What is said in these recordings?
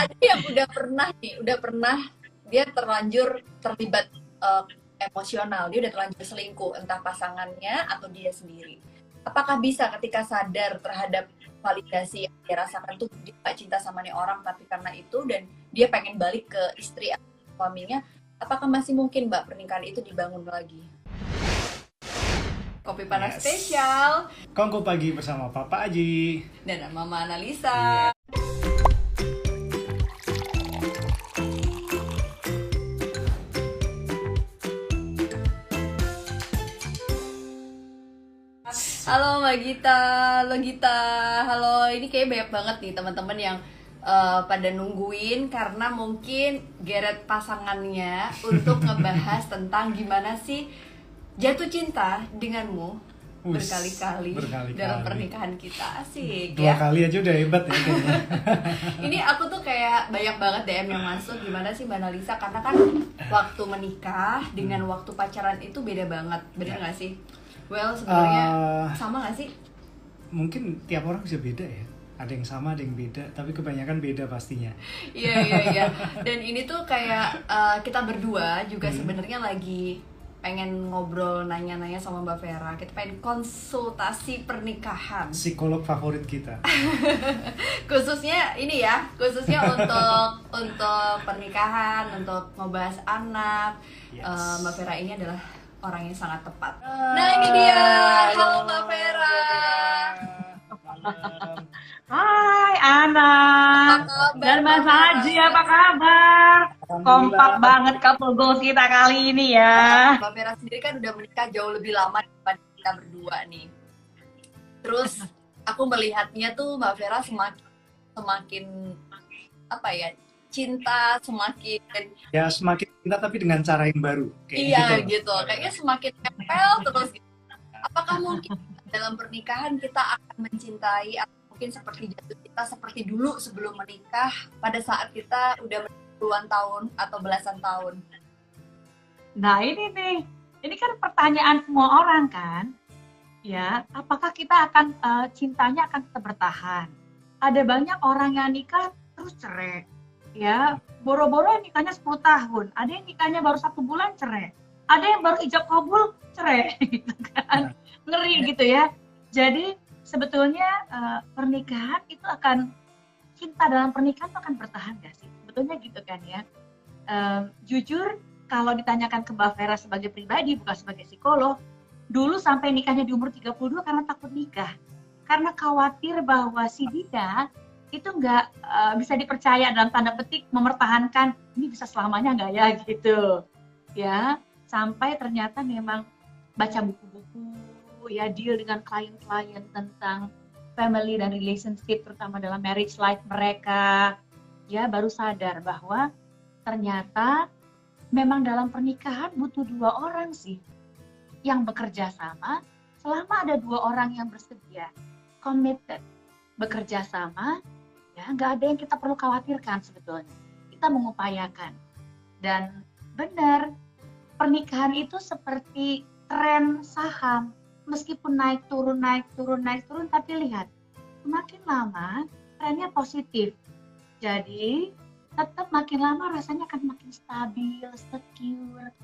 ada yang udah pernah nih udah pernah dia terlanjur terlibat uh, emosional. Dia udah terlanjur selingkuh entah pasangannya atau dia sendiri. Apakah bisa ketika sadar terhadap validasi yang dia rasakan tuh dia gak cinta sama nih orang tapi karena itu dan dia pengen balik ke istri atau suaminya? Apakah masih mungkin mbak pernikahan itu dibangun lagi? Kopi panas yes. spesial. Kongko pagi bersama Papa Aji. Dan Mama Analisa. Yeah. Halo Mbak Gita, halo Gita, halo. Ini kayak banyak banget nih teman-teman yang uh, pada nungguin karena mungkin geret pasangannya untuk ngebahas tentang gimana sih jatuh cinta denganmu berkali-kali dalam pernikahan kita sih dua ya. kali aja udah hebat ya ini aku tuh kayak banyak banget DM yang masuk gimana sih Mbak Nalisa karena kan waktu menikah dengan hmm. waktu pacaran itu beda banget bener ya. nggak sih well sebenarnya uh, sama nggak sih mungkin tiap orang bisa beda ya ada yang sama ada yang beda tapi kebanyakan beda pastinya iya iya iya dan ini tuh kayak uh, kita berdua juga hmm. sebenarnya lagi pengen ngobrol nanya-nanya sama Mbak Vera. Kita pengen konsultasi pernikahan. Psikolog favorit kita. khususnya ini ya, khususnya untuk untuk pernikahan, untuk ngebahas anak. Yes. Uh, Mbak Vera ini adalah orang yang sangat tepat. Nah, ini dia. Halo Mbak Vera. Hai Ana dan Mas Haji apa kabar? Kompak banget couple goals kita kali ini ya. Mbak Vera sendiri kan udah menikah jauh lebih lama daripada kita berdua nih. Terus aku melihatnya tuh Mbak Vera semakin semakin apa ya cinta semakin ya semakin cinta tapi dengan cara yang baru kayak iya gitu, gitu. kayaknya semakin nempel terus gitu. apakah mungkin dalam pernikahan kita akan mencintai atau mungkin seperti jatuh kita seperti dulu sebelum menikah pada saat kita udah puluhan tahun atau belasan tahun. Nah ini nih, ini kan pertanyaan semua orang kan, ya, apakah kita akan uh, cintanya akan tetap bertahan? Ada banyak orang yang nikah terus cerai, ya, boro-boro nikahnya 10 tahun, ada yang nikahnya baru satu bulan cerai, ada yang baru ijab kabul cerai, gitu kan, ngeri gitu ya. Jadi sebetulnya uh, pernikahan itu akan cinta dalam pernikahan itu akan bertahan gak sih? Sebetulnya gitu kan ya. Um, jujur kalau ditanyakan ke Mbak Vera sebagai pribadi bukan sebagai psikolog, dulu sampai nikahnya di umur 32 karena takut nikah. Karena khawatir bahwa si dia itu nggak uh, bisa dipercaya dalam tanda petik mempertahankan ini bisa selamanya nggak ya gitu ya sampai ternyata memang baca buku-buku ya deal dengan klien-klien tentang family dan relationship terutama dalam marriage life mereka. Ya baru sadar bahwa ternyata memang dalam pernikahan butuh dua orang sih yang bekerja sama. Selama ada dua orang yang bersedia committed bekerja sama ya nggak ada yang kita perlu khawatirkan sebetulnya. Kita mengupayakan. Dan benar pernikahan itu seperti tren saham meskipun naik turun naik turun naik turun tapi lihat semakin lama trennya positif. Jadi tetap makin lama rasanya akan makin stabil secure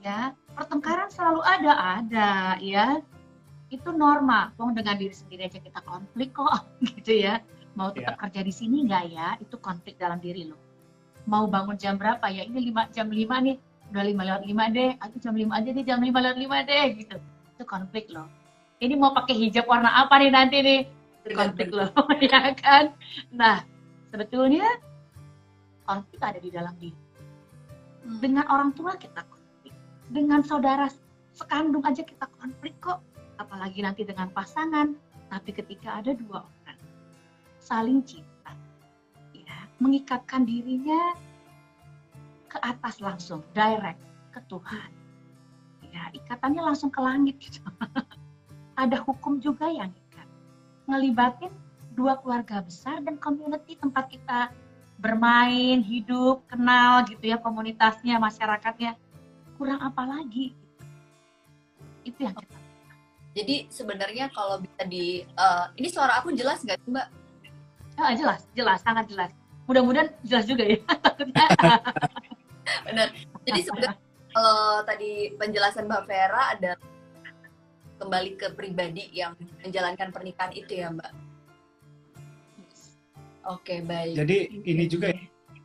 ya. Pertengkaran selalu ada ada ya. Itu normal. Wong dengan diri sendiri aja kita konflik kok gitu ya. Mau tetap yeah. kerja di sini nggak ya? Itu konflik dalam diri lo mau bangun jam berapa? Ya ini lima jam lima nih. Udah lima lewat lima deh. Aku jam lima aja deh jam lima lewat lima deh gitu itu konflik loh. Ini mau pakai hijab warna apa nih nanti nih? Konflik loh ya kan? Nah sebetulnya konflik ada di dalam diri. Hmm. dengan orang tua kita konflik. Dengan saudara sekandung aja kita konflik kok. Apalagi nanti dengan pasangan. Tapi ketika ada dua orang saling cinta ya mengikatkan dirinya ke atas langsung direct ke Tuhan ya ikatannya langsung ke langit gitu ada hukum juga yang ikat. Ngelibatin dua keluarga besar dan community tempat kita bermain, hidup, kenal gitu ya komunitasnya, masyarakatnya. Kurang apa lagi? Itu yang kita jadi sebenarnya kalau bisa di uh, ini suara aku jelas nggak mbak? Oh, jelas, jelas, sangat jelas. mudah-mudahan jelas juga ya takutnya Benar. Jadi sebenarnya kalau tadi penjelasan Mbak Vera ada kembali ke pribadi yang menjalankan pernikahan itu ya Mbak. Oke baik. Jadi ini juga ya,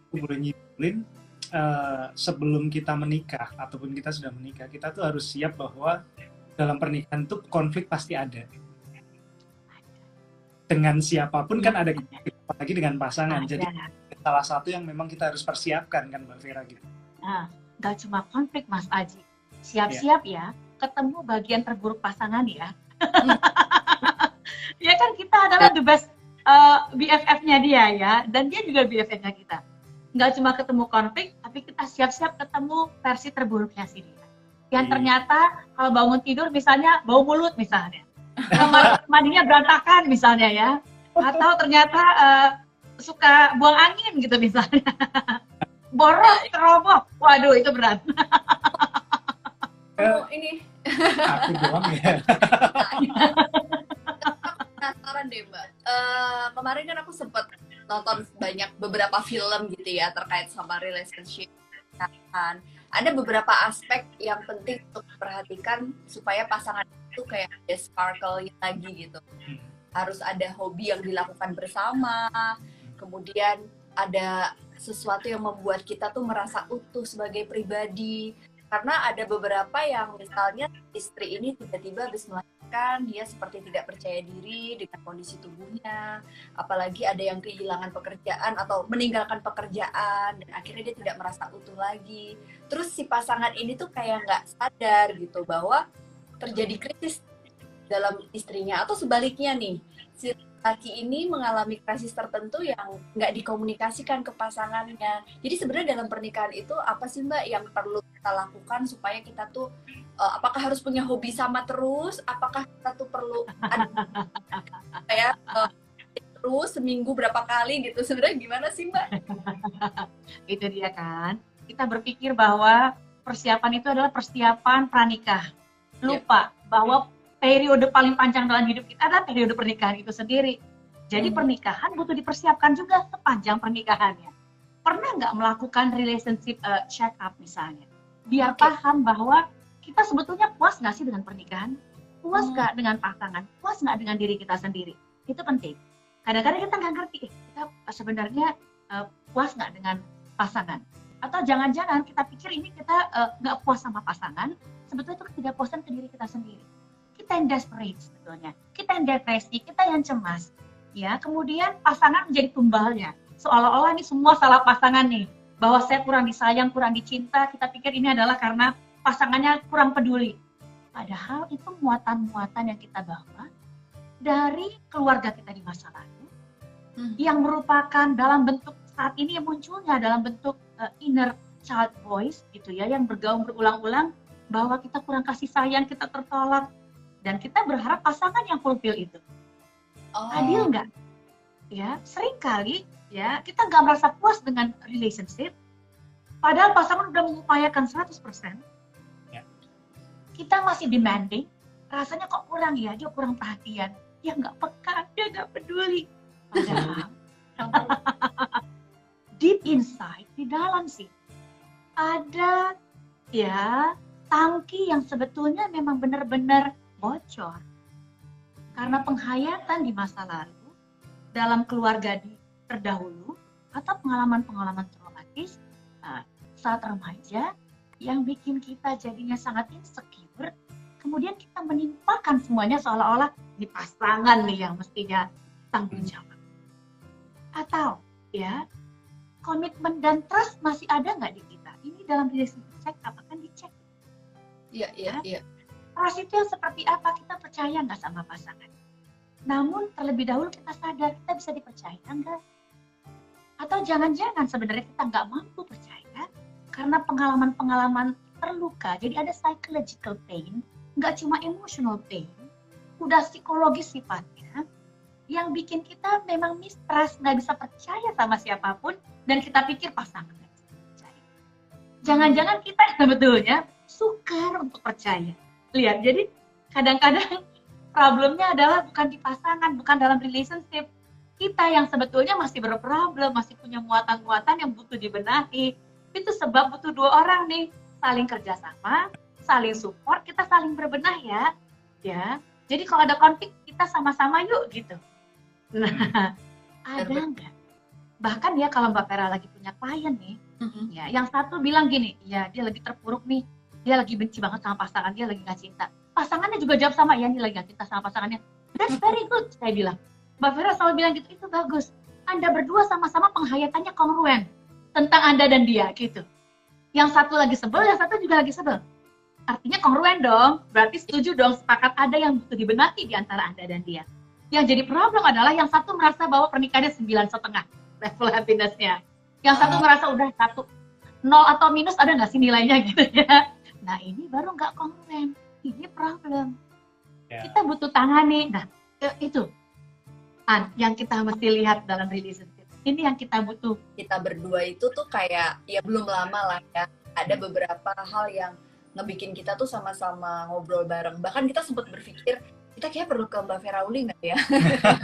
aku boleh nyimpulin eh, sebelum kita menikah ataupun kita sudah menikah, kita tuh harus siap bahwa dalam pernikahan tuh konflik pasti ada. Dengan siapa pun kan ada konflik, apalagi dengan pasangan. Jadi Ada. salah satu yang memang kita harus persiapkan kan Mbak Vera gitu. Nah, nggak cuma konflik Mas Aji. Siap-siap ya, ketemu bagian terburuk pasangan ya. ya kan kita adalah the best uh, BFF-nya dia ya, dan dia juga BFF-nya kita. Nggak cuma ketemu konflik, tapi kita siap-siap ketemu versi terburuknya si dia. Yang Iya. ternyata kalau bangun tidur misalnya bau mulut misalnya. Kamar mandinya berantakan misalnya ya. Atau ternyata uh, suka buang angin gitu misalnya. Boros, ceroboh. Waduh, itu berat. Oh, ini Aku doang ya. penasaran deh Mbak. Eh, kemarin kan aku sempat nonton banyak beberapa film gitu ya terkait sama relationship. Kan. Ada beberapa aspek yang penting untuk diperhatikan supaya pasangan itu kayak ada sparkle lagi gitu. Harus ada hobi yang dilakukan bersama, kemudian ada sesuatu yang membuat kita tuh merasa utuh sebagai pribadi. Karena ada beberapa yang misalnya istri ini tiba-tiba habis melahirkan, dia seperti tidak percaya diri dengan kondisi tubuhnya, apalagi ada yang kehilangan pekerjaan atau meninggalkan pekerjaan dan akhirnya dia tidak merasa utuh lagi. Terus si pasangan ini tuh kayak nggak sadar gitu bahwa terjadi krisis dalam istrinya atau sebaliknya nih si laki ini mengalami krisis tertentu yang nggak dikomunikasikan ke pasangannya. Jadi sebenarnya dalam pernikahan itu apa sih mbak yang perlu kita lakukan supaya kita tuh uh, apakah harus punya hobi sama terus? Apakah kita tuh perlu ada kayak uh, terus seminggu berapa kali gitu? Sebenarnya gimana sih mbak? Itu dia kan. Kita berpikir bahwa persiapan itu adalah persiapan pranikah. Lupa bahwa periode paling panjang dalam hidup kita adalah periode pernikahan itu sendiri. Jadi Hmm. pernikahan butuh dipersiapkan juga sepanjang pernikahannya. Pernah nggak melakukan relationship uh, check up misalnya? Biar Oke. paham bahwa kita sebetulnya puas nggak sih dengan pernikahan? Puas Hmm. nggak dengan pasangan? Puas nggak dengan diri kita sendiri? Itu penting. Kadang-kadang kita nggak ngerti, eh, kita sebenarnya uh, puas nggak dengan pasangan? Atau jangan-jangan kita pikir ini kita uh, nggak puas sama pasangan, sebetulnya itu ketidakpuasan ke diri kita sendiri. Kita yang desperate sebetulnya, kita yang depresi, kita yang cemas. Ya, kemudian pasangan menjadi tumbalnya. Seolah-olah ini semua salah pasangan nih. Bahwa saya kurang disayang, kurang dicinta, kita pikir ini adalah karena pasangannya kurang peduli. Padahal itu muatan-muatan yang kita bawa dari keluarga kita di masa lalu Hmm. yang merupakan dalam bentuk saat ini yang munculnya dalam bentuk uh, inner child voice gitu ya yang bergaung berulang-ulang bahwa kita kurang kasih sayang, kita tertolak dan kita berharap pasangan yang fulfill itu. Oh, Adil nggak? Ya, sering kali ya kita nggak merasa puas dengan relationship padahal pasangan udah mengupayakan 100%. Ya. Kita masih demanding, rasanya kok kurang ya, dia kurang perhatian, dia nggak peka, dia nggak peduli. Padahal deep inside di dalam sih ada ya tangki yang sebetulnya memang benar-benar bocor. Karena penghayatan di masa lalu dalam keluarga di terdahulu atau pengalaman-pengalaman traumatis nah, saat remaja yang bikin kita jadinya sangat insecure kemudian kita menimpakan semuanya seolah-olah di pasangan nih yang mestinya tanggung jawab. Atau ya komitmen dan trust masih ada nggak di kita? Ini dalam relationship check up akan dicek? Iya iya iya. Trust itu yang seperti apa? Kita percaya nggak sama pasangan? Namun terlebih dahulu kita sadar kita bisa dipercaya nggak? Atau jangan-jangan sebenarnya kita nggak mampu percaya karena pengalaman-pengalaman terluka. Jadi ada psychological pain nggak cuma emotional pain udah psikologis sifatnya yang bikin kita memang mistrust nggak bisa percaya sama siapa pun dan kita pikir pasangan jangan-jangan kita sebetulnya sukar untuk percaya lihat jadi kadang-kadang problemnya adalah bukan di pasangan bukan dalam relationship kita yang sebetulnya masih berproblem, masih punya muatan-muatan yang butuh dibenahi. Itu sebab butuh dua orang nih, saling kerjasama, saling support, kita saling berbenah ya. Ya. Jadi kalau ada konflik, kita sama-sama yuk gitu. Nah, ada nggak? Bahkan ya kalau Mbak Vera lagi punya klien nih, Mhm. ya, yang satu bilang gini, ya dia lagi terpuruk nih, dia lagi benci banget sama pasangan, dia lagi nggak cinta. Pasangannya juga jawab sama, ya ini lagi nggak cinta sama pasangannya. That's very good, saya bilang. Mbak Vera selalu bilang gitu, itu bagus. Anda berdua sama-sama penghayatannya kongruen tentang Anda dan dia gitu. Yang satu lagi sebel, yang satu juga lagi sebel. Artinya kongruen dong, berarti setuju dong, sepakat ada yang butuh dibenahi di antara Anda dan dia. Yang jadi problem adalah yang satu merasa bahwa pernikahannya sembilan setengah level happiness-nya. Yang satu Ah. merasa udah satu nol atau minus ada nggak sih nilainya gitu ya. Nah ini baru nggak kongruen, ini problem. Ya. Kita butuh tangani. Nah eh, itu An, yang kita mesti lihat dalam relationship. Ini yang kita butuh. kita berdua itu tuh kayak ya belum lama lah ya ada beberapa hal yang ngebikin kita tuh sama-sama ngobrol bareng bahkan kita sempat berpikir kita kayak perlu ke Mbak Vera Uli nggak ya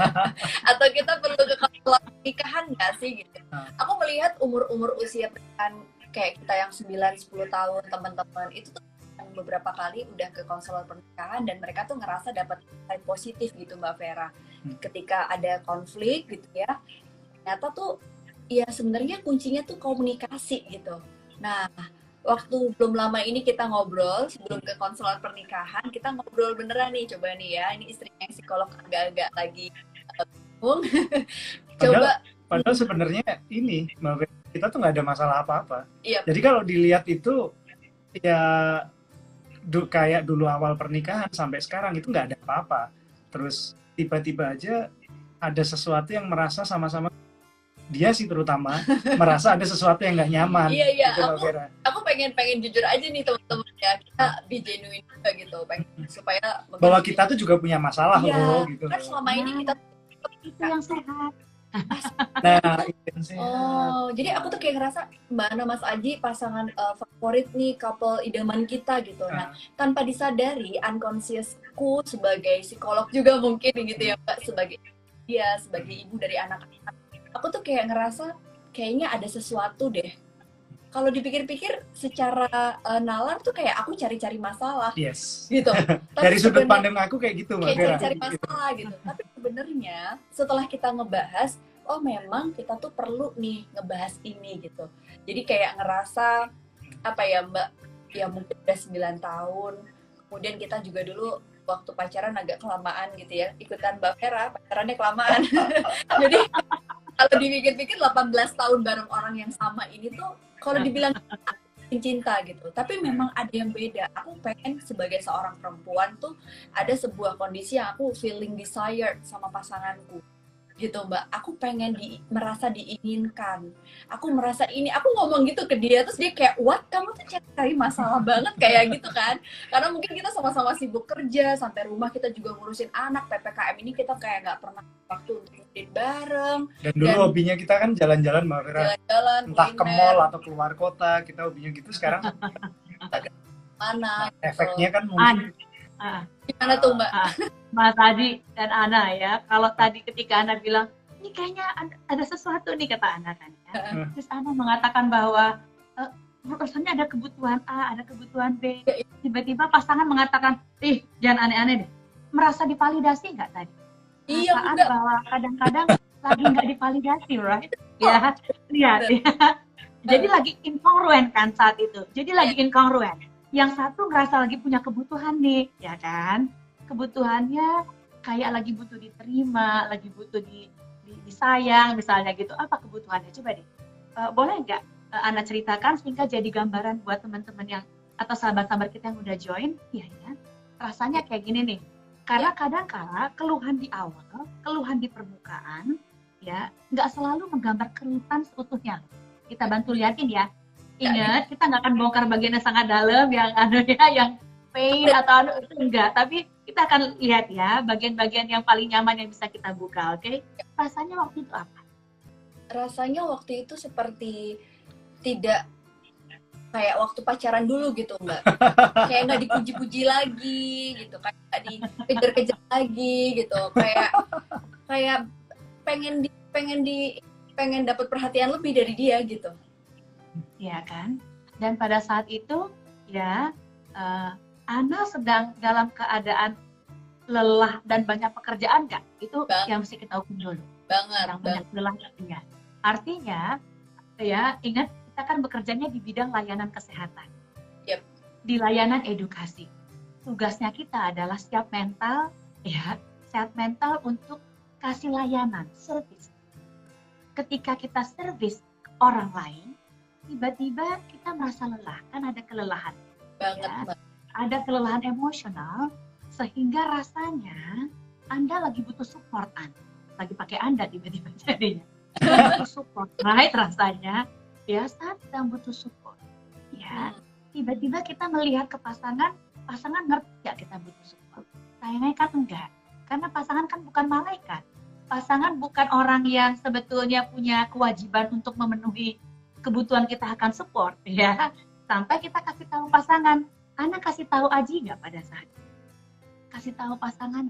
atau kita perlu ke konselor pernikahan nggak sih gitu Hmm. aku melihat umur-umur usia pernikahan kayak kita yang 9-10 tahun teman-teman itu tuh beberapa kali udah ke konselor pernikahan dan mereka tuh ngerasa dapat insight positif gitu Mbak Vera Hmm. ketika ada konflik gitu ya ternyata tuh ya sebenarnya kuncinya tuh komunikasi gitu. Nah, waktu belum lama ini kita ngobrol sebelum ke konselor pernikahan, kita ngobrol beneran nih coba nih ya. Ini istrinya yang psikolog agak-agak lagi uh, bingung. coba Padahal sebenarnya ini, kita tuh nggak ada masalah apa-apa. Iya. Jadi kalau dilihat itu ya du, kayak dulu awal pernikahan sampai sekarang itu nggak ada apa-apa. Terus tiba-tiba aja ada sesuatu yang merasa sama-sama dia sih terutama merasa ada sesuatu yang nggak nyaman. Iya iya, gitu, aku aku pengen pengen jujur aja nih teman-teman ya. Kita be genuine juga gitu, pengen supaya Bahwa kita tuh juga punya masalah Iya, loh gitu. kan selama ini kita Itu yang sehat. Nah, sehat. Oh, jadi aku tuh kayak ngerasa Mbak Ana Mas Aji pasangan uh, favorit nih couple idaman kita gitu. Nah, tanpa disadari unconsciousku sebagai psikolog juga mungkin gitu ya Mbak sebagai dia sebagai ibu dari anak-anak. Aku tuh kayak ngerasa kayaknya ada sesuatu deh. Kalau dipikir-pikir secara uh, nalar tuh kayak aku cari-cari masalah Yes. gitu. Tapi Dari sudut pandang aku kayak gitu, Mbak kayak cari-cari masalah gitu. Tapi sebenarnya setelah kita ngebahas, oh memang kita tuh perlu nih ngebahas ini gitu. Jadi kayak ngerasa apa ya Mbak, ya mungkin udah 9 tahun. Kemudian kita juga dulu waktu pacaran agak kelamaan gitu ya. Ikutan Mbak Vera, pacarannya kelamaan. Jadi kalau dipikir-pikir 18 tahun bareng orang yang sama ini tuh kalau dibilang cinta gitu. Tapi memang ada yang beda. Aku pengen sebagai seorang perempuan tuh ada sebuah kondisi yang aku feeling desired sama pasanganku gitu mbak. Aku pengen di merasa diinginkan. Aku merasa ini aku ngomong gitu ke dia terus dia kayak what? Kamu tuh cari masalah banget kayak gitu kan. Karena mungkin kita sama-sama sibuk kerja sampai rumah kita juga ngurusin anak ppkm ini kita kayak nggak pernah waktu untuk ngikutin bareng. Dan dulu Dan- hobinya kita kan jalan-jalan, Mbak Vera. jalan-jalan Entah ke mall atau keluar kota, kita hobinya gitu. Sekarang mana efeknya kan mungkin Ah, gimana tuh mbak Mas Adi dan Ana ya. Kalau tadi ketika Ana bilang, ini kayaknya ada, sesuatu nih kata Ana kan ya. Heeh. Terus Ana mengatakan bahwa eh, rasanya ada kebutuhan A, ada kebutuhan B. Tiba-tiba pasangan mengatakan, ih jangan aneh-aneh deh. Merasa divalidasi nggak tadi? iya Perasaan enggak bahwa kadang-kadang lagi nggak divalidasi, right? Ya, lihat ya. Jadi lagi inkongruen kan saat itu. Jadi lagi inkongruen. Yang satu ngerasa lagi punya kebutuhan nih, ya kan? Kebutuhannya kayak lagi butuh diterima, lagi butuh di, di- disayang misalnya gitu. Apa kebutuhannya? Coba deh. Eh, boleh nggak Anda ceritakan sehingga jadi gambaran buat teman-teman yang atau sahabat-sahabat kita yang udah join? Iya ya. Rasanya kayak gini nih. Karena kadang-kala keluhan di awal, keluhan di permukaan, ya nggak selalu menggambar kerutan seutuhnya. Kita bantu liatin ya. Ingat, kita nggak akan bongkar bagian yang sangat dalam, yang anu ya, yang pain atau anu itu enggak. Tapi kita akan lihat ya bagian-bagian yang paling nyaman yang bisa kita buka, oke? Rasanya waktu itu apa? rasanya waktu itu seperti tidak kayak waktu pacaran dulu gitu mbak kayak nggak dipuji-puji lagi gitu kayak nggak dikejar-kejar lagi gitu kayak kayak pengen di pengen di pengen dapat perhatian lebih dari dia gitu ya kan? Dan pada saat itu ya uh, Ana sedang dalam keadaan lelah dan banyak pekerjaan nggak? Itu Bang. yang mesti kita ukur dulu. Banget banget banyak lelah ya artinya ya ingat kita kan bekerjanya di bidang layanan kesehatan. Yep. di layanan edukasi. Tugasnya kita adalah siap mental ya siap mental untuk kasih layanan service. Ketika kita service orang lain tiba-tiba kita merasa lelah kan ada kelelahan banget Ya. Ada kelelahan emosional sehingga rasanya Anda lagi butuh support Anda. Lagi pakai Anda tiba-tiba jadinya. butuh support, right rasanya. Ya, saat sedang butuh support. Ya, Hmm. tiba-tiba kita melihat ke pasangan, pasangan ngerti gak kita butuh support? Sayangnya kan enggak. Karena pasangan kan bukan malaikat. Pasangan bukan orang yang sebetulnya punya kewajiban untuk memenuhi kebutuhan kita akan support, ya. Sampai kita kasih tahu pasangan, Anda kasih tahu Aji nggak pada saat itu? Kasih tahu pasangan.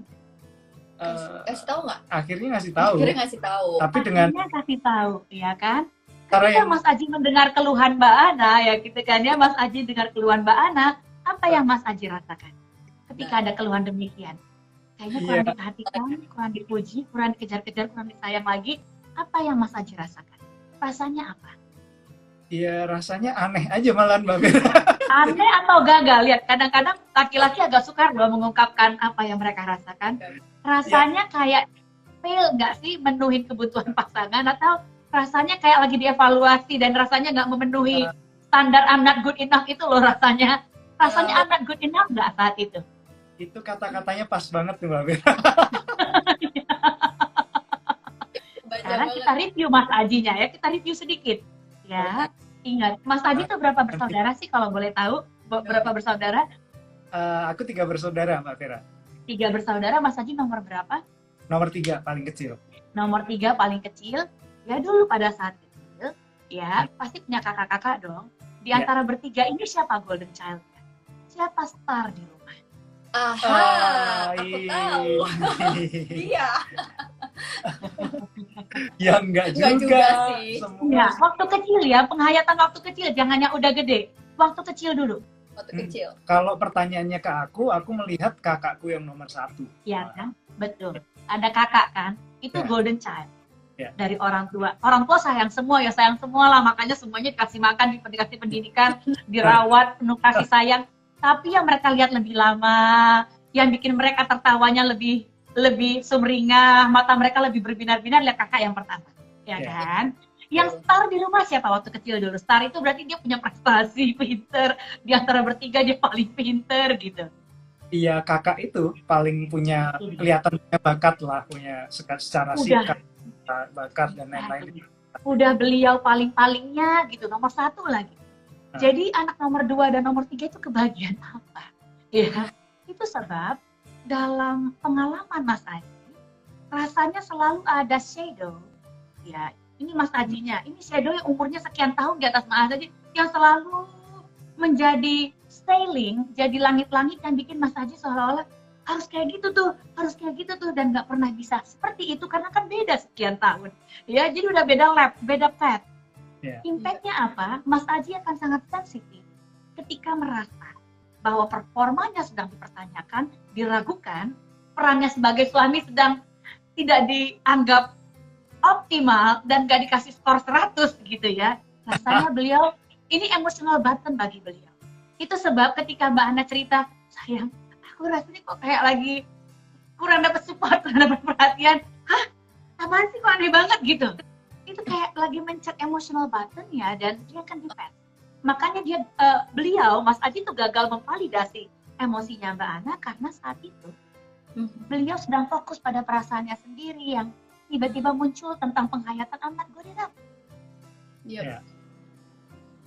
kasih, Eh, kasih tahu nggak akhirnya ngasih tahu akhirnya ngasih tahu tapi dengan Akhirnya kasih tahu, ya kan? Ketika yang Mas Aji mendengar keluhan Mbak Ana, ya gitu kan ya, Mas Aji dengar keluhan Mbak Ana, apa yang Mas Aji rasakan? Ketika ada keluhan demikian, kayaknya kurang Iya. diperhatikan, kurang dipuji, kurang dikejar-kejar, kurang disayang lagi. Apa yang Mas Aji rasakan? Rasanya apa? Ya rasanya aneh aja malahan Mbak Vera. Aneh atau gagal? Lihat, kadang-kadang laki-laki agak sukar loh mengungkapkan apa yang mereka rasakan. Rasanya kayak fail nggak sih memenuhi kebutuhan pasangan atau rasanya kayak lagi dievaluasi dan rasanya nggak memenuhi standar I'm not good enough itu loh rasanya. Rasanya I'm not good enough nggak saat itu? itu kata-katanya pas banget tuh Mbak baca Sekarang kita review Mas Ajinya ya, kita review sedikit. Ya, ingat Mas Aji tuh berapa bersaudara sih kalau boleh tahu? Be- Berapa bersaudara? Eh, aku tiga bersaudara Mbak Vera. Tiga bersaudara, Mas Aji nomor berapa? Nomor tiga paling kecil. nomor tiga paling kecil ya dulu pada saat kecil ya pasti punya kakak-kakak dong di Ya. antara bertiga ini siapa golden child siapa star di rumah aha aku tahu iya ya enggak juga, Enggak juga sih. Semua. Ya waktu kecil ya penghayatan waktu kecil jangan yang udah gede. Waktu kecil dulu. Waktu Hmm. kecil kalau pertanyaannya ke aku aku melihat kakakku yang nomor satu. Ya kan? Betul. Ada kakak kan? Itu Ya. golden child. Ya. dari orang tua. Orang tua sayang semua ya sayang semua lah. Makanya semuanya dikasih makan dikasih pendidikan dirawat penuh kasih sayang. Tapi yang mereka lihat lebih lama yang bikin mereka tertawanya lebih lebih sumringah mata mereka lebih berbinar-binar lihat kakak yang pertama. Ya Ya. kan? Yang star di rumah siapa waktu kecil dulu? Star itu berarti dia punya prestasi pinter. Di antara bertiga dia paling pinter gitu. Iya kakak itu paling punya kelihatan punya bakat lah punya secara sikap bakat dan lain-lain. Udah beliau paling-palingnya gitu. Nomor satu lagi. Nah. jadi anak nomor dua dan nomor tiga itu kebagian apa? Ya itu sebab dalam pengalaman Mas Aji rasanya selalu ada shadow. Ya ini Mas Ajinya ini shadow yang umurnya sekian tahun di atas Mas Aji yang selalu menjadi sailing jadi langit-langit yang bikin Mas Aji seolah-olah harus kayak gitu tuh harus kayak gitu tuh dan nggak pernah bisa. Seperti itu karena kan beda sekian tahun. Ya jadi udah beda lab beda path Ya. impactnya apa? Mas Aji akan sangat sensitif ketika merasa bahwa performanya sedang dipertanyakan diragukan perannya sebagai suami sedang tidak dianggap optimal dan gak dikasih skor 100 gitu ya. Rasanya beliau ini emotional button bagi beliau. Itu sebab ketika Mbak Ana cerita sayang aku rasanya kok kayak lagi kurang dapat support kurang dapat perhatian. Hah? Apaan sih kok aneh banget? Gitu. Itu kayak lagi mencet emotional button ya dan dia kan depend makanya dia eh, beliau Mas Aji tuh gagal memvalidasi emosinya Mbak Ana karena saat itu Hmm. beliau sedang fokus pada perasaannya sendiri yang tiba-tiba muncul tentang penghayatan amat godina. Iya. Ya.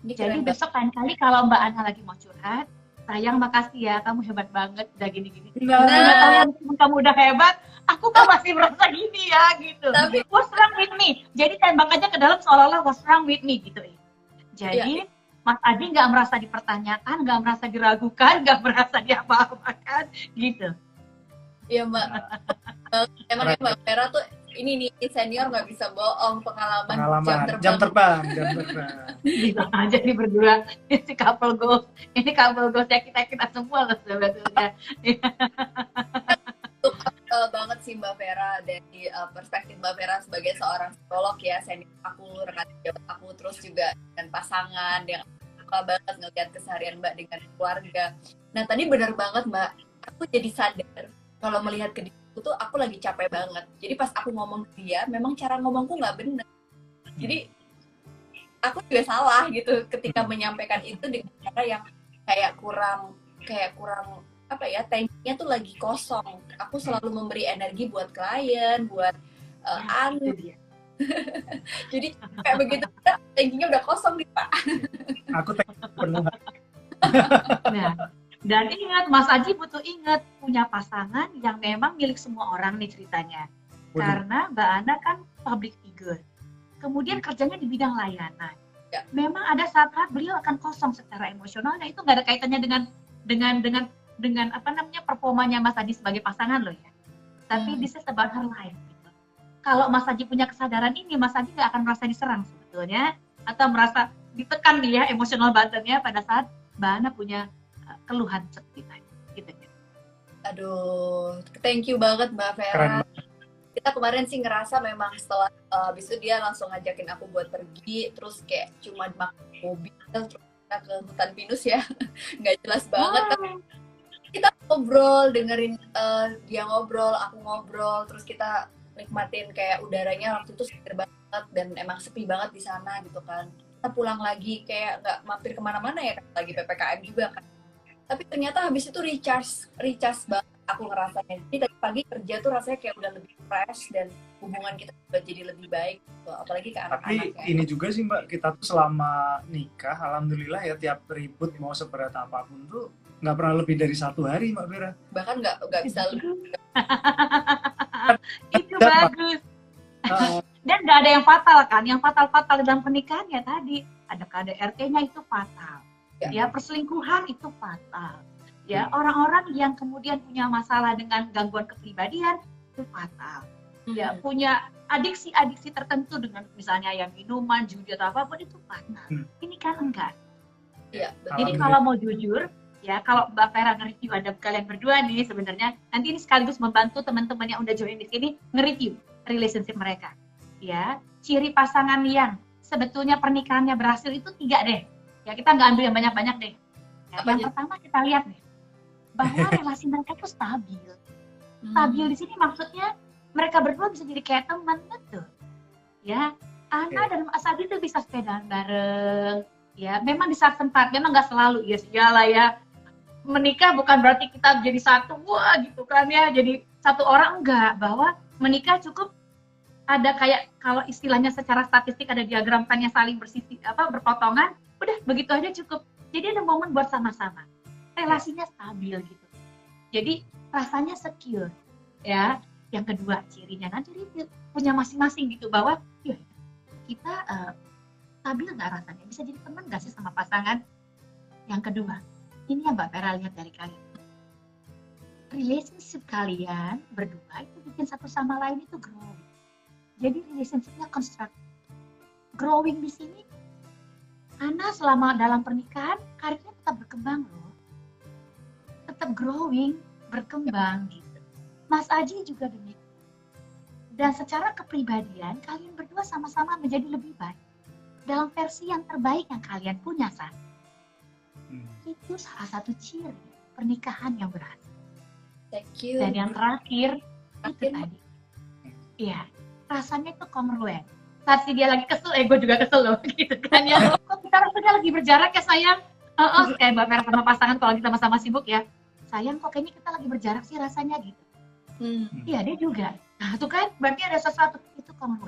Ini Jadi keren besok lain kali kalau Mbak Ana lagi mau curhat, sayang makasih ya, kamu hebat banget, udah gini-gini. Nah, Nggak tahu yang meskipun kamu udah hebat, aku kok masih merasa gini ya gitu. Tapi- what's wrong with me? Jadi tembak aja ke dalam seolah-olah what's wrong with me gitu ya. Jadi Mas Adi nggak merasa dipertanyakan, nggak merasa diragukan, nggak merasa diapa-apakan gitu. Iya mbak. Emangnya mbak Vera tuh ini nih senior nggak bisa bohong pengalaman, pengalaman jam terbang. jam terbang jam terbang Bisa aja nih berdua. Ini couple goals. Ini couple goals ya kita kita semua loh sebetulnya. Eh, banget sih Mbak Vera dari uh, perspektif Mbak Vera sebagai seorang psikolog ya senior aku rekan sejawat aku terus juga dengan pasangan yang suka banget ngeliat keseharian Mbak dengan keluarga. Nah tadi benar banget Mbak, aku jadi sadar kalau melihat ke diriku tuh aku lagi capek banget. Jadi pas aku ngomong ke dia, memang cara ngomongku nggak bener. Jadi aku juga salah gitu ketika menyampaikan itu dengan cara yang kayak kurang kayak kurang apa ya tankinya tuh lagi kosong. Aku selalu memberi energi buat klien, buat uh, anu. Dia. Jadi kayak begitu tankinya udah kosong nih Pak. aku penuh Nah, dan ingat Mas Aji butuh ingat punya pasangan yang memang milik semua orang nih ceritanya. Waduh. Karena Mbak Ana kan public figure. Kemudian kerjanya di bidang layanan. Ya. Memang ada saat-saat beliau akan kosong secara emosional. Nah itu nggak ada kaitannya dengan dengan dengan dengan apa namanya performanya Mas Aji sebagai pasangan loh ya. Tapi Hmm. this is about her life. Gitu. Kalau Mas Aji punya kesadaran ini, Mas Aji nggak akan merasa diserang sebetulnya atau merasa ditekan nih ya emosional buttonnya pada saat Mbak Ana punya uh, keluhan seperti tadi. Gitu. Aduh, thank you banget Mbak Vera. keren kita kemarin sih ngerasa memang setelah uh, habis itu dia langsung ngajakin aku buat pergi terus kayak cuma makan mobil terus kita ke hutan pinus ya nggak jelas banget tapi kita ngobrol dengerin uh, dia ngobrol aku ngobrol terus kita nikmatin kayak udaranya waktu itu seger banget dan emang sepi banget di sana gitu kan kita pulang lagi kayak nggak mampir ke mana-mana ya kan lagi ppkm juga kan tapi ternyata habis itu recharge recharge banget aku ngerasanya jadi tadi pagi kerja tuh rasanya kayak udah lebih fresh dan hubungan kita juga jadi lebih baik gitu. apalagi ke anak-anak tapi ya. ini juga sih mbak kita tuh selama nikah alhamdulillah ya tiap ribut mau seberat apa pun tuh nggak pernah lebih dari satu hari mbak Vera bahkan nggak nggak bisa lebih itu bagus. Uh, Dan nggak ada yang fatal kan? Yang fatal-fatal dalam pernikahan ya tadi ada KDRT-nya itu fatal. Ya. Ya perselingkuhan itu fatal. Ya Hmm. orang-orang yang kemudian punya masalah dengan gangguan kepribadian itu fatal. Ya punya adiksi-adiksi tertentu dengan misalnya yang minuman, judi atau apa pun itu fatal. Hmm. Ini kan enggak. Iya, betul. Jadi kalau mau jujur, ya kalau Mbak Vera nge-review ada kalian berdua nih sebenarnya, nanti ini sekaligus membantu teman-teman yang udah join di sini nge-review relationship mereka. Ya, ciri pasangan yang sebetulnya pernikahannya berhasil itu tiga deh. Ya kita nggak ambil yang banyak-banyak deh. Ya, yang pertama kita lihat nih bahwa relasi mereka itu stabil. Hmm. Stabil di sini maksudnya mereka berdua bisa jadi kayak teman betul. Ya, Ana Oke. dan Mas Adi tuh bisa sepedaan bareng. Ya, memang di saat sempat, memang nggak selalu ya segala ya. Menikah bukan berarti kita jadi satu, wah gitu kan ya. Jadi satu orang enggak, bahwa menikah cukup ada kayak kalau istilahnya secara statistik ada diagram tan yang saling bersisi apa berpotongan, udah begitu aja cukup. Jadi ada momen buat sama-sama. Relasinya stabil gitu. Jadi rasanya secure. Ya, yang kedua cirinya nanti punya masing-masing gitu bahwa ya kita eh, stabil nggak rasanya bisa jadi teman nggak sih sama pasangan yang kedua ini yang mbak Vera lihat dari kalian. Relationship kalian berdua itu bikin satu sama lain itu growing. Jadi relationshipnya constructive growing di sini Ana selama dalam pernikahan karirnya tetap berkembang loh. Tetap growing berkembang gitu. Mas Aji juga demikian. Dan secara kepribadian, kalian berdua sama-sama menjadi lebih baik. Dalam versi yang terbaik yang kalian punya saat hmm. itu salah satu ciri pernikahan yang berhasil. Thank you. Dan yang terakhir, itu tadi. Iya, rasanya itu kongruen. Saat si dia lagi kesel, eh gue juga kesel loh, gitu kan ya. Kok kita rasanya lagi berjarak ya sayang? Oh, oh, kayak Mbak Vera sama pasangan kalau kita sama-sama sibuk ya. Sayang kok kayaknya kita lagi berjarak sih rasanya gitu. Hmm. Iya dia juga. Nah itu kan berarti ada sesuatu itu common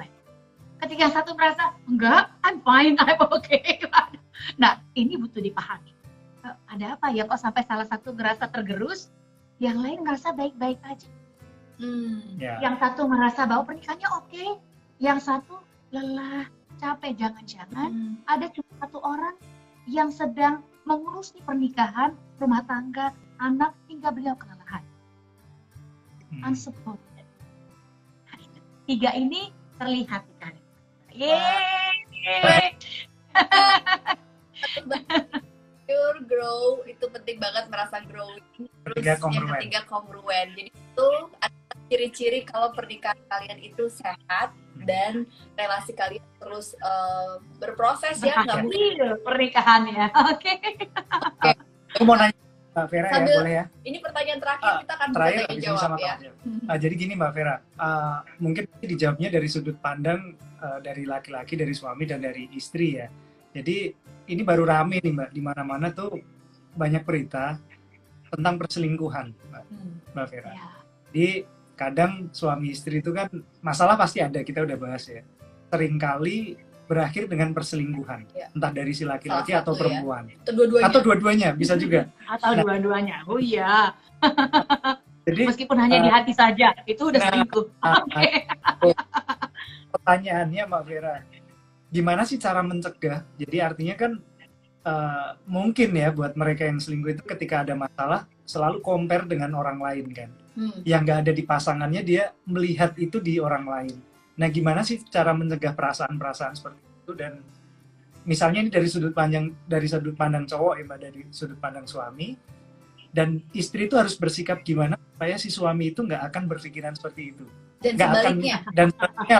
Ketika satu merasa enggak, I'm fine, I'm okay. Nah ini butuh dipahami. Eh, Ada apa ya kok sampai salah satu merasa tergerus, yang lain ngerasa baik-baik aja. Hmm. ya Yang satu merasa bahwa pernikahannya oke, yang satu lelah, capek. Jangan-jangan Hmm. ada cuma satu orang yang sedang mengurusi pernikahan, rumah tangga, anak hingga beliau kelelahan hmm. unsupported. Nah, itu. tiga ini terlihat kan Yeay. Pure grow itu penting banget merasa growing terus yang kongruen. ketiga kongruen jadi itu ada ciri-ciri kalau pernikahan kalian itu sehat dan relasi kalian terus eh, berproses ya nggak mungkin Berhasil pernikahannya oke Aku mau nanya Mbak Vera ya, Sambil- boleh ya? ini pertanyaan terakhir Ah, kita akan Terakhir jawab sama ya Kak Angel. Ah, jadi gini Mbak Vera, ah, mungkin dijawabnya dari sudut pandang ah, dari laki-laki, dari suami dan dari istri ya. Jadi ini baru rame nih Mbak, di mana-mana tuh banyak berita tentang perselingkuhan Mbak, Hmm. Mbak Vera. ya. Jadi kadang suami istri itu kan masalah pasti ada, kita udah bahas ya. Seringkali berakhir dengan perselingkuhan, Ya. entah dari si laki-laki atau satu ya. perempuan, Itu dua-duanya atau dua-duanya bisa juga. atau Nah. dua-duanya oh iya Jadi meskipun hanya di hati saja itu udah Nah. selingkuh ah, oke pertanyaannya Mbak Vera, gimana sih cara mencegah? Jadi artinya kan eh, mungkin ya buat mereka yang selingkuh itu ketika ada masalah selalu compare dengan orang lain kan. Hmm. Yang nggak ada di pasangannya dia melihat itu di orang lain. Nah gimana sih cara mencegah perasaan-perasaan seperti itu dan misalnya ini dari sudut pandang dari sudut pandang cowok ya Mbak dari sudut pandang suami dan istri itu harus bersikap gimana supaya si suami itu nggak akan berpikiran seperti itu dan akan sebaliknya dan sebaliknya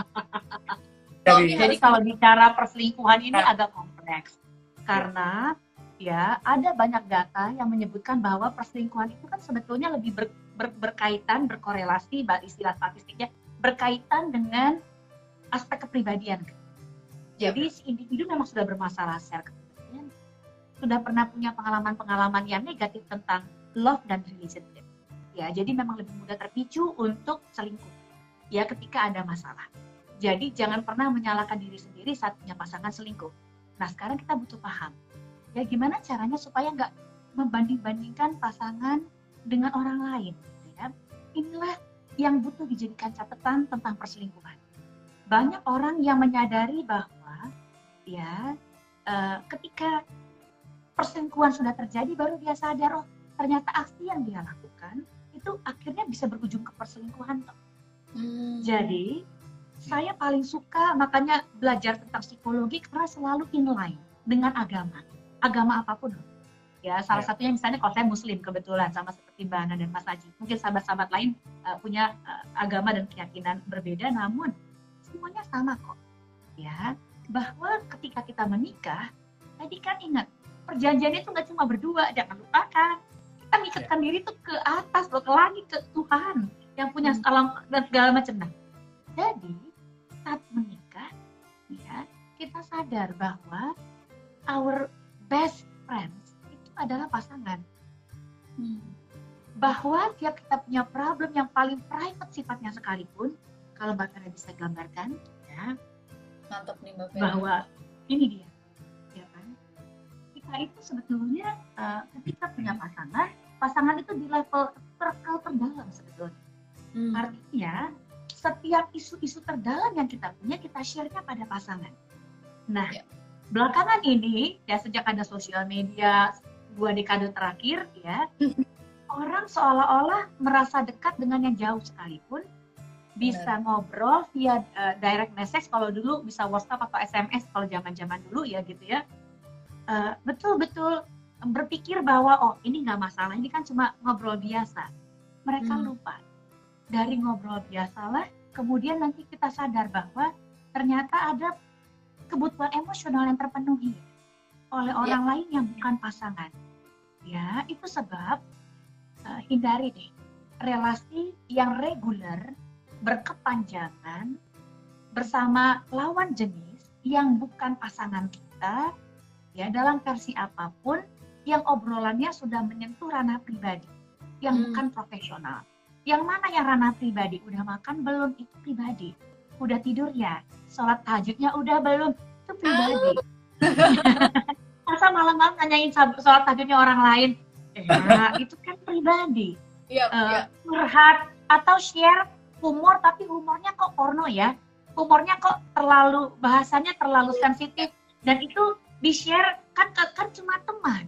dari Jadi kalau bicara perselingkuhan ini Nah. agak kompleks karena ya ada banyak data yang menyebutkan bahwa perselingkuhan itu kan sebetulnya lebih ber- ber- berkaitan berkorelasi istilah statistiknya berkaitan dengan aspek kepribadian. Ya, Jadi si individu memang sudah bermasalah secara kepribadian, sudah pernah punya pengalaman-pengalaman yang negatif tentang love dan relationship. Ya, jadi memang lebih mudah terpicu untuk selingkuh. Ya, ketika ada masalah. Jadi jangan pernah menyalahkan diri sendiri saat punya pasangan selingkuh. Nah sekarang kita butuh paham. Ya gimana caranya supaya nggak membanding-bandingkan pasangan dengan orang lain. gitu Ya. Inilah yang butuh dijadikan catatan tentang perselingkuhan. Banyak orang yang menyadari bahwa ya eh, ketika perselingkuhan sudah terjadi baru dia sadar oh ternyata aksi yang dia lakukan itu akhirnya bisa berujung ke perselingkuhan. toh. Hmm. Jadi saya paling suka makanya belajar tentang psikologi karena selalu inline dengan agama, agama apa pun. Ya salah Ya. satunya misalnya kalau saya Muslim kebetulan sama seperti Mbak Ana dan Mas Haji. Mungkin sahabat-sahabat lain uh, punya uh, agama dan keyakinan berbeda, namun semuanya sama kok. Ya bahwa ketika kita menikah, tadi kan ingat perjanjian itu nggak cuma berdua, jangan lupakan. Kita mengikatkan diri tuh ke atas loh, ke langit, ke Tuhan yang punya Hmm. alam dan segala macam. Nah, jadi saat menikah, ya kita sadar bahwa our best friends itu adalah pasangan. Hmm. Bahwa tiap kita punya problem yang paling private sifatnya sekalipun, kalau Mbak Vera bisa gambarkan, ya, mantap nih mbak Vera bahwa ini dia, ya kan? Kita itu sebetulnya eh, ketika punya pasangan, pasangan itu di level circle terdalam sebetulnya. Hmm. Artinya setiap isu-isu terdalam yang kita punya kita share-nya pada pasangan. Nah, Ya. belakangan ini ya sejak ada sosial media dua dekade terakhir ya, orang seolah-olah merasa dekat dengan yang jauh sekalipun bisa ngobrol via uh, direct message kalau dulu bisa WhatsApp atau SMS kalau zaman-zaman dulu ya gitu ya. Uh, betul-betul berpikir bahwa oh ini nggak masalah ini kan cuma ngobrol biasa. Mereka Hmm. lupa dari ngobrol biasalah kemudian nanti kita sadar bahwa ternyata ada kebutuhan emosional yang terpenuhi oleh orang lain yang bukan pasangan. Ya, itu sebab uh, hindari deh relasi yang reguler berkepanjangan bersama lawan jenis yang bukan pasangan kita ya dalam versi apa pun yang obrolannya sudah menyentuh ranah pribadi yang Hmm. bukan profesional. Yang mana yang ranah pribadi? Udah makan belum? Itu pribadi. Udah tidur ya? Sholat tahajudnya udah belum? Itu pribadi. Masa malam-malam nanyain sholat tahajudnya orang lain? Ya, itu kan pribadi. Iya, Eh, iya. curhat atau share humor tapi humornya kok porno ya humornya kok terlalu bahasanya terlalu sensitif dan itu di share kan kan cuma teman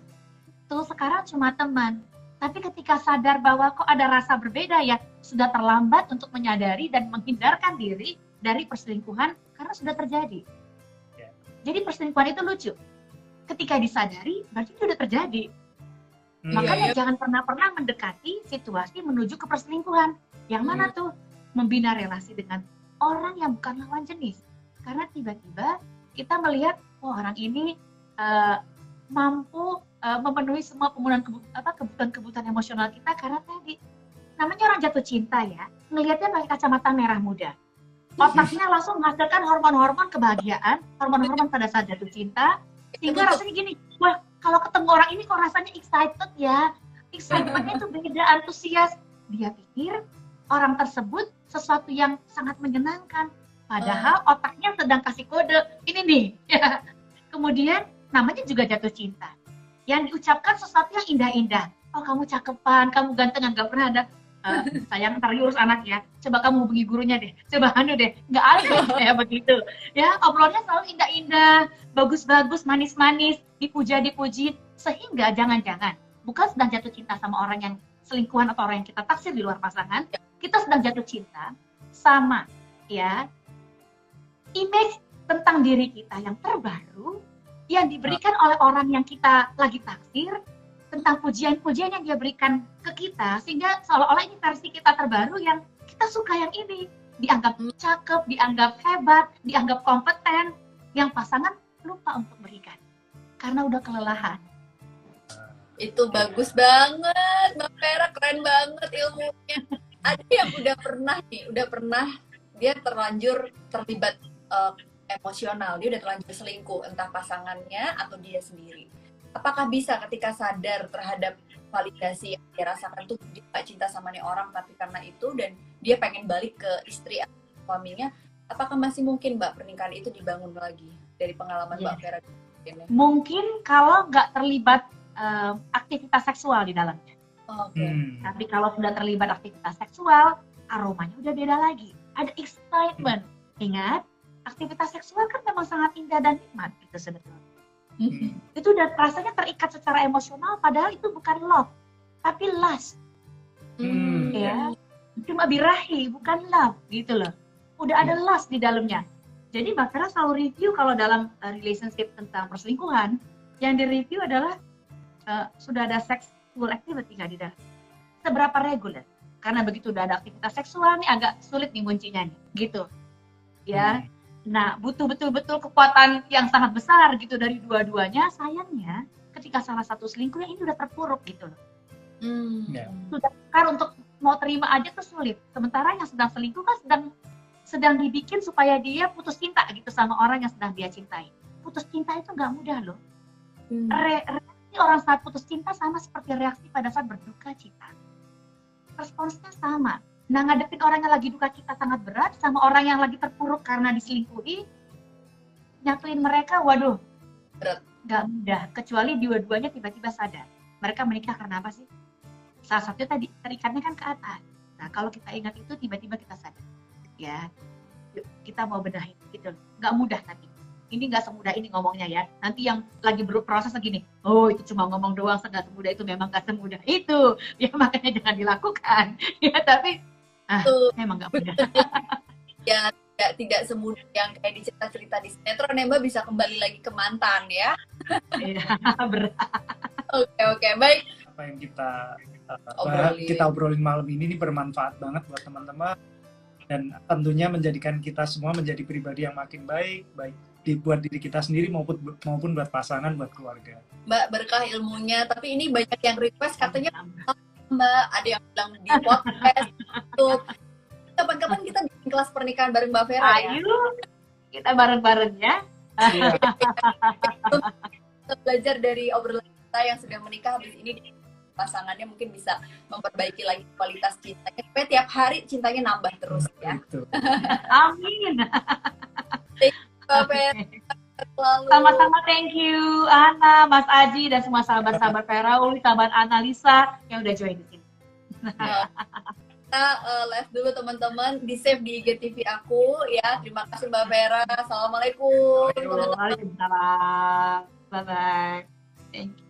tuh sekarang cuma teman tapi ketika sadar bahwa kok ada rasa berbeda ya sudah terlambat untuk menyadari dan menghindarkan diri dari perselingkuhan karena sudah terjadi. Ya. Jadi perselingkuhan itu lucu. Ketika disadari, berarti itu sudah terjadi. Hmm. Makanya Iya, iya. jangan pernah-pernah mendekati situasi menuju ke perselingkuhan. Yang mana Hmm. tuh membina relasi dengan orang yang bukan lawan jenis. Karena tiba-tiba kita melihat, oh orang ini eh, mampu eh, memenuhi semua pemenuhan kebu- apa, kebutuhan-kebutuhan emosional kita karena tadi namanya orang jatuh cinta ya, ngelihatnya pakai kacamata merah muda. Otaknya langsung menghasilkan hormon-hormon kebahagiaan, hormon-hormon pada saat jatuh cinta, sehingga rasanya gini, wah kalau ketemu orang ini kok rasanya excited ya, excitementnya itu beda, antusias. Dia pikir orang tersebut sesuatu yang sangat menyenangkan, padahal otaknya sedang kasih kode, ini nih. Ya. Kemudian namanya juga jatuh cinta. Yang diucapkan sesuatu yang indah-indah. Oh kamu cakepan, kamu ganteng, nggak pernah ada. "Eh, sayang ntar urus anak ya. Coba kamu hubungi gurunya deh. Coba anu deh. Nggak ada ya begitu. Ya obrolannya selalu indah-indah, bagus-bagus, manis-manis, dipuja-dipuji. Sehingga jangan-jangan bukan sedang jatuh cinta sama orang yang selingkuhan atau orang yang kita taksir di luar pasangan, kita sedang jatuh cinta sama ya image tentang diri kita yang terbaru yang diberikan oleh orang yang kita lagi taksir tentang pujian-pujian yang dia berikan ke kita sehingga seolah-olah ini versi kita terbaru yang kita suka yang ini dianggap cakep, dianggap hebat, dianggap kompeten yang pasangan lupa untuk berikan karena udah kelelahan. Itu bagus banget, Mbak Vera keren banget ilmunya. Ada yang udah pernah nih, udah pernah dia terlanjur terlibat eh, emosional, dia udah terlanjur selingkuh, entah pasangannya atau dia sendiri. Apakah bisa ketika sadar terhadap validasi yang dia rasakan tuh dia gak cinta sama nih orang, tapi karena itu dan dia pengen balik ke istri atau suaminya, apakah masih mungkin Mbak pernikahan itu dibangun lagi dari pengalaman Mbak Yes. Vera? ini? Mungkin kalau nggak terlibat eh, aktivitas seksual di dalamnya. Oke. Hmm. Tapi kalau sudah terlibat aktivitas seksual, aromanya udah beda lagi. Ada excitement. Ingat, aktivitas seksual kan memang sangat indah dan nikmat gitu sebetulnya. Hmm. Itu udah rasanya terikat secara emosional, padahal itu bukan love, tapi lust. Hmm. Ya, cuma birahi, bukan love gitu loh. Udah ada lust di dalamnya. Jadi Mbak Vera selalu review kalau dalam uh, relationship tentang perselingkuhan, yang direview adalah uh, sudah ada sexual activity nggak di dalam. Seberapa reguler? Karena begitu udah ada aktivitas seksual nih agak sulit nih kuncinya nih, gitu. Ya, Nah, butuh betul-betul kekuatan yang sangat besar gitu dari dua-duanya. Sayangnya, ketika salah satu selingkuh yang ini udah terpuruk gitu loh. Hmm. Ya. Sudah kan untuk mau terima aja tuh sulit. Sementara yang sedang selingkuh kan sedang sedang dibikin supaya dia putus cinta gitu sama orang yang sedang dia cintai. Putus cinta itu nggak mudah loh. Hmm. Re- reaksi orang saat putus cinta sama seperti reaksi pada saat berduka cita. Responsnya sama. Nah, ngadepin orang yang lagi duka cita sangat berat sama orang yang lagi terpuruk karena diselingkuhi, nyatuin mereka, waduh, Berat. Gak mudah. Kecuali dua-duanya tiba-tiba sadar. Mereka menikah karena apa sih? Salah satunya tadi, terikatnya kan ke atas. Nah, kalau kita ingat itu, tiba-tiba kita sadar. Ya, yuk, kita mau benahin gitu. Gak mudah tapi. Ini nggak semudah ini ngomongnya ya. Nanti yang lagi berproses begini, oh itu cuma ngomong doang, nggak semudah itu memang nggak semudah itu. Ya makanya jangan dilakukan. Ya tapi ah, memang nggak mudah. ya tidak tidak semudah yang kayak di cerita-cerita di sinetron ya Mbak bisa kembali lagi ke mantan ya. Iya, berat. Oke oke baik. apa yang kita uh, Obrolin. bahas- kita obrolin malam ini ini bermanfaat banget buat teman-teman dan tentunya menjadikan kita semua menjadi pribadi yang makin baik baik di buat diri kita sendiri maupun maupun buat pasangan buat keluarga. Mbak berkah ilmunya tapi ini banyak yang request katanya Mbak ada yang bilang di podcast YouTube. Kapan-kapan kita bikin kelas pernikahan bareng Mbak Vera ya. Ayo, kita bareng-bareng ya. Iya. Kita belajar dari obrolan kita yang sudah menikah habis ini pasangannya mungkin bisa memperbaiki lagi kualitas cintanya supaya tiap hari cintanya nambah terus ya. Gitu. Amin. Mbak Vera selalu. Sama-sama thank you Ana, Mas Aji dan semua sahabat-sahabat Vera, Uli, sahabat Analisa yang udah join di sini. Kita uh, live dulu teman-teman di save di IGTV aku ya terima kasih Mbak Vera assalamualaikum Waalaikumsalam. Bye bye. Thank you.